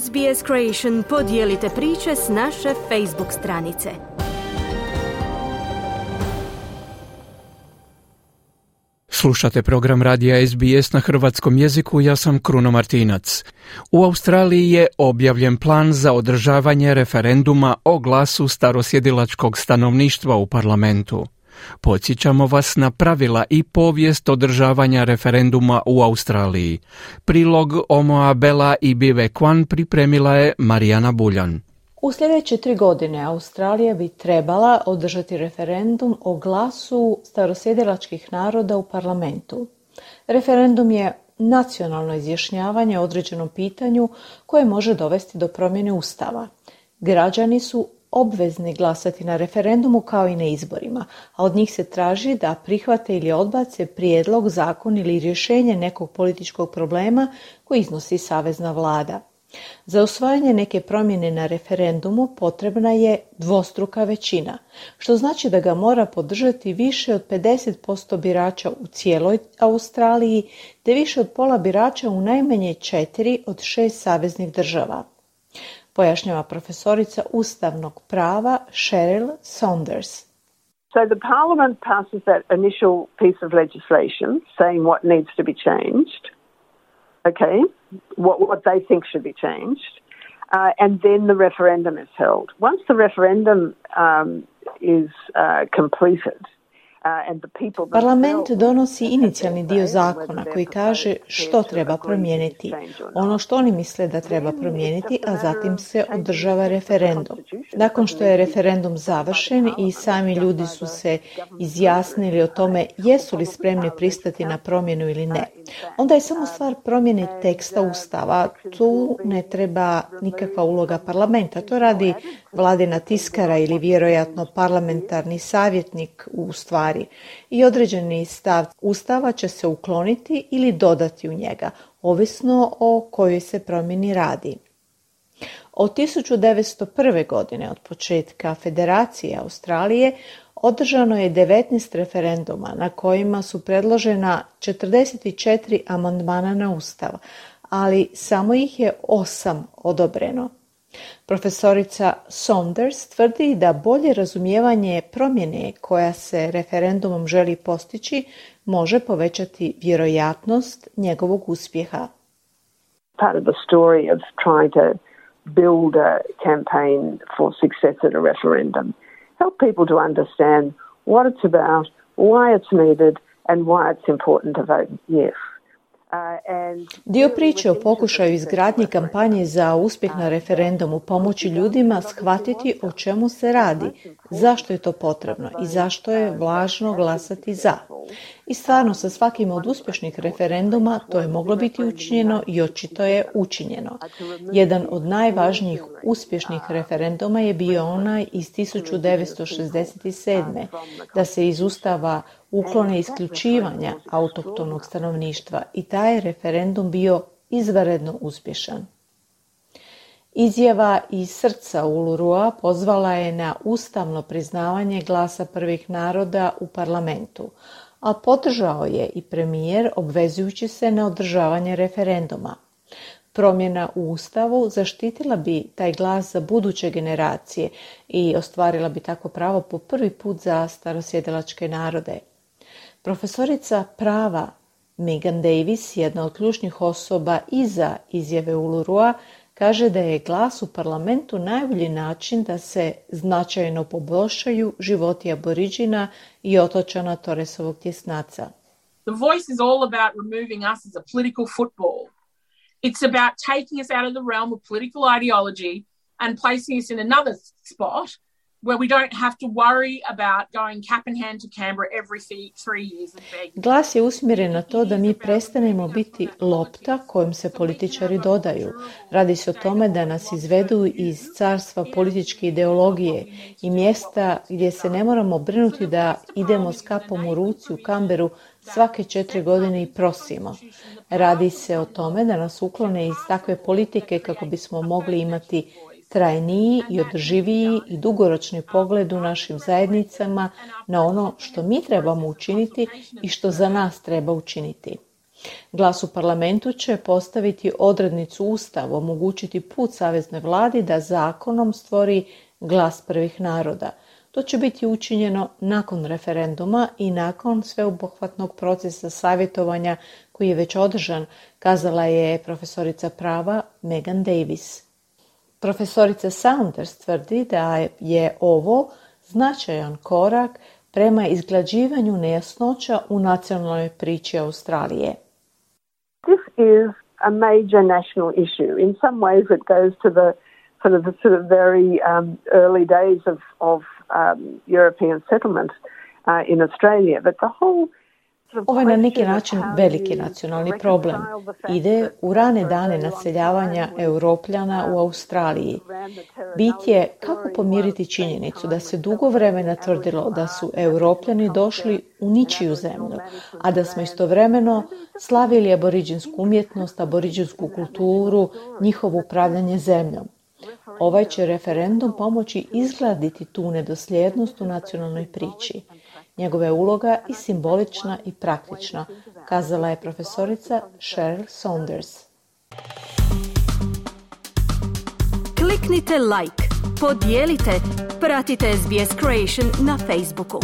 SBS Creation podijelite priče s naše Facebook stranice. Slušate program radija SBS na hrvatskom jeziku, ja sam Kruno Martinac. U Australiji je objavljen plan za održavanje referenduma o glasu starosjedilačkog stanovništva u parlamentu. Podsjećamo vas na pravila i povijest održavanja referenduma u Australiji. Prilog Omoa Bela i Bive Kwan pripremila je Marijana Buljan. U sljedeće tri godine Australija bi trebala održati referendum o glasu starosjedilačkih naroda u parlamentu. Referendum je nacionalno izjašnjavanje o određenom pitanju koje može dovesti do promjene ustava. Građani su obvezni glasati na referendumu kao i na izborima, a od njih se traži da prihvate ili odbace prijedlog, zakon ili rješenje nekog političkog problema koji iznosi savezna vlada. Za usvajanje neke promjene na referendumu potrebna je dvostruka većina, što znači da ga mora podržati više od 50% birača u cijeloj Australiji, te više od pola birača u najmanje četiri od šest saveznih država pojašnjava profesorica ustavnog prava Cheryl Saunders. So the Parliament passes that initial piece of legislation saying what needs to be changed, okay, what, what they think should be changed, uh, and then the referendum is held. Once the referendum um, is uh, completed, Parlament donosi inicijalni dio zakona koji kaže što treba promijeniti, ono što oni misle da treba promijeniti, a zatim se održava referendum. Nakon što je referendum završen i sami ljudi su se izjasnili o tome jesu li spremni pristati na promjenu ili ne. Onda je samo stvar promjene teksta Ustava. Tu ne treba nikakva uloga parlamenta. To radi vladina tiskara ili vjerojatno parlamentarni savjetnik u stvari. I određeni stav Ustava će se ukloniti ili dodati u njega, ovisno o kojoj se promjeni radi. Od 1901. godine, od početka Federacije Australije, Održano je 19 referenduma na kojima su predložena 44 amandmana na Ustav, ali samo ih je osam odobreno. Profesorica Saunders tvrdi da bolje razumijevanje promjene koja se referendumom želi postići može povećati vjerojatnost njegovog uspjeha. Part the story of trying to build a campaign for success at a referendum help people to understand what it's about, why it's needed, and why it's important to vote yes. Dio priče o pokušaju izgradnji kampanje za uspjeh na referendumu pomoći ljudima shvatiti o čemu se radi, zašto je to potrebno i zašto je važno glasati za. I stvarno sa svakim od uspješnih referenduma to je moglo biti učinjeno i očito je učinjeno. Jedan od najvažnijih uspješnih referenduma je bio onaj iz 1967. da se iz Ustava uklone isključivanja autohtonog stanovništva i taj referendum bio izvanredno uspješan. Izjava iz srca Ulurua pozvala je na ustavno priznavanje glasa prvih naroda u parlamentu, a podržao je i premijer obvezujući se na održavanje referenduma. Promjena u Ustavu zaštitila bi taj glas za buduće generacije i ostvarila bi tako pravo po prvi put za starosjedelačke narode. Profesorica prava Megan Davis, jedna od ključnih osoba iza izjave Ulurua, kaže da je glas u parlamentu najbolji način da se značajno poboljšaju životi aboriđina i otočana Toresovog tjesnaca. The voice is all about removing us as a political football. It's about taking us out of the realm of political ideology and placing us in another spot where we don't have to worry about going cap in hand to Canberra every three years begging. Glas je usmjeren na to da mi prestanemo biti lopta kojom se političari dodaju. Radi se o tome da nas izvedu iz carstva političke ideologije i mjesta gdje se ne moramo brinuti da idemo s kapom u ruci u Kamberu svake četiri godine i prosimo. Radi se o tome da nas uklone iz takve politike kako bismo mogli imati trajniji i održiviji i dugoročni pogled u našim zajednicama na ono što mi trebamo učiniti i što za nas treba učiniti. Glas u parlamentu će postaviti odrednicu Ustavu, omogućiti put Saveznoj vladi da zakonom stvori glas prvih naroda. To će biti učinjeno nakon referenduma i nakon sveobuhvatnog procesa savjetovanja koji je već održan, kazala je profesorica prava Megan Davis. Profesorica Saunders tvrdi da je ovo značajan korak prema izglađivanju nejasnoća u nacionalnoj priči Australije. This is a major national issue. In some ways it goes to the sort of the sort of very um, early days of, of um, European settlement uh, in Australia. But the whole Ovo je na neki način veliki nacionalni problem. Ide u rane dane naseljavanja europljana u Australiji. Bit je kako pomiriti činjenicu da se dugo vremena tvrdilo da su europljani došli u ničiju zemlju, a da smo istovremeno slavili aboriđinsku umjetnost, aboriđinsku kulturu, njihovo upravljanje zemljom. Ovaj će referendum pomoći izgladiti tu nedosljednost u nacionalnoj priči. Njegova je uloga i simbolična i praktična, kazala je profesorica Cheryl Saunders. Kliknite like, podijelite, pratite SBS Creation na Facebooku.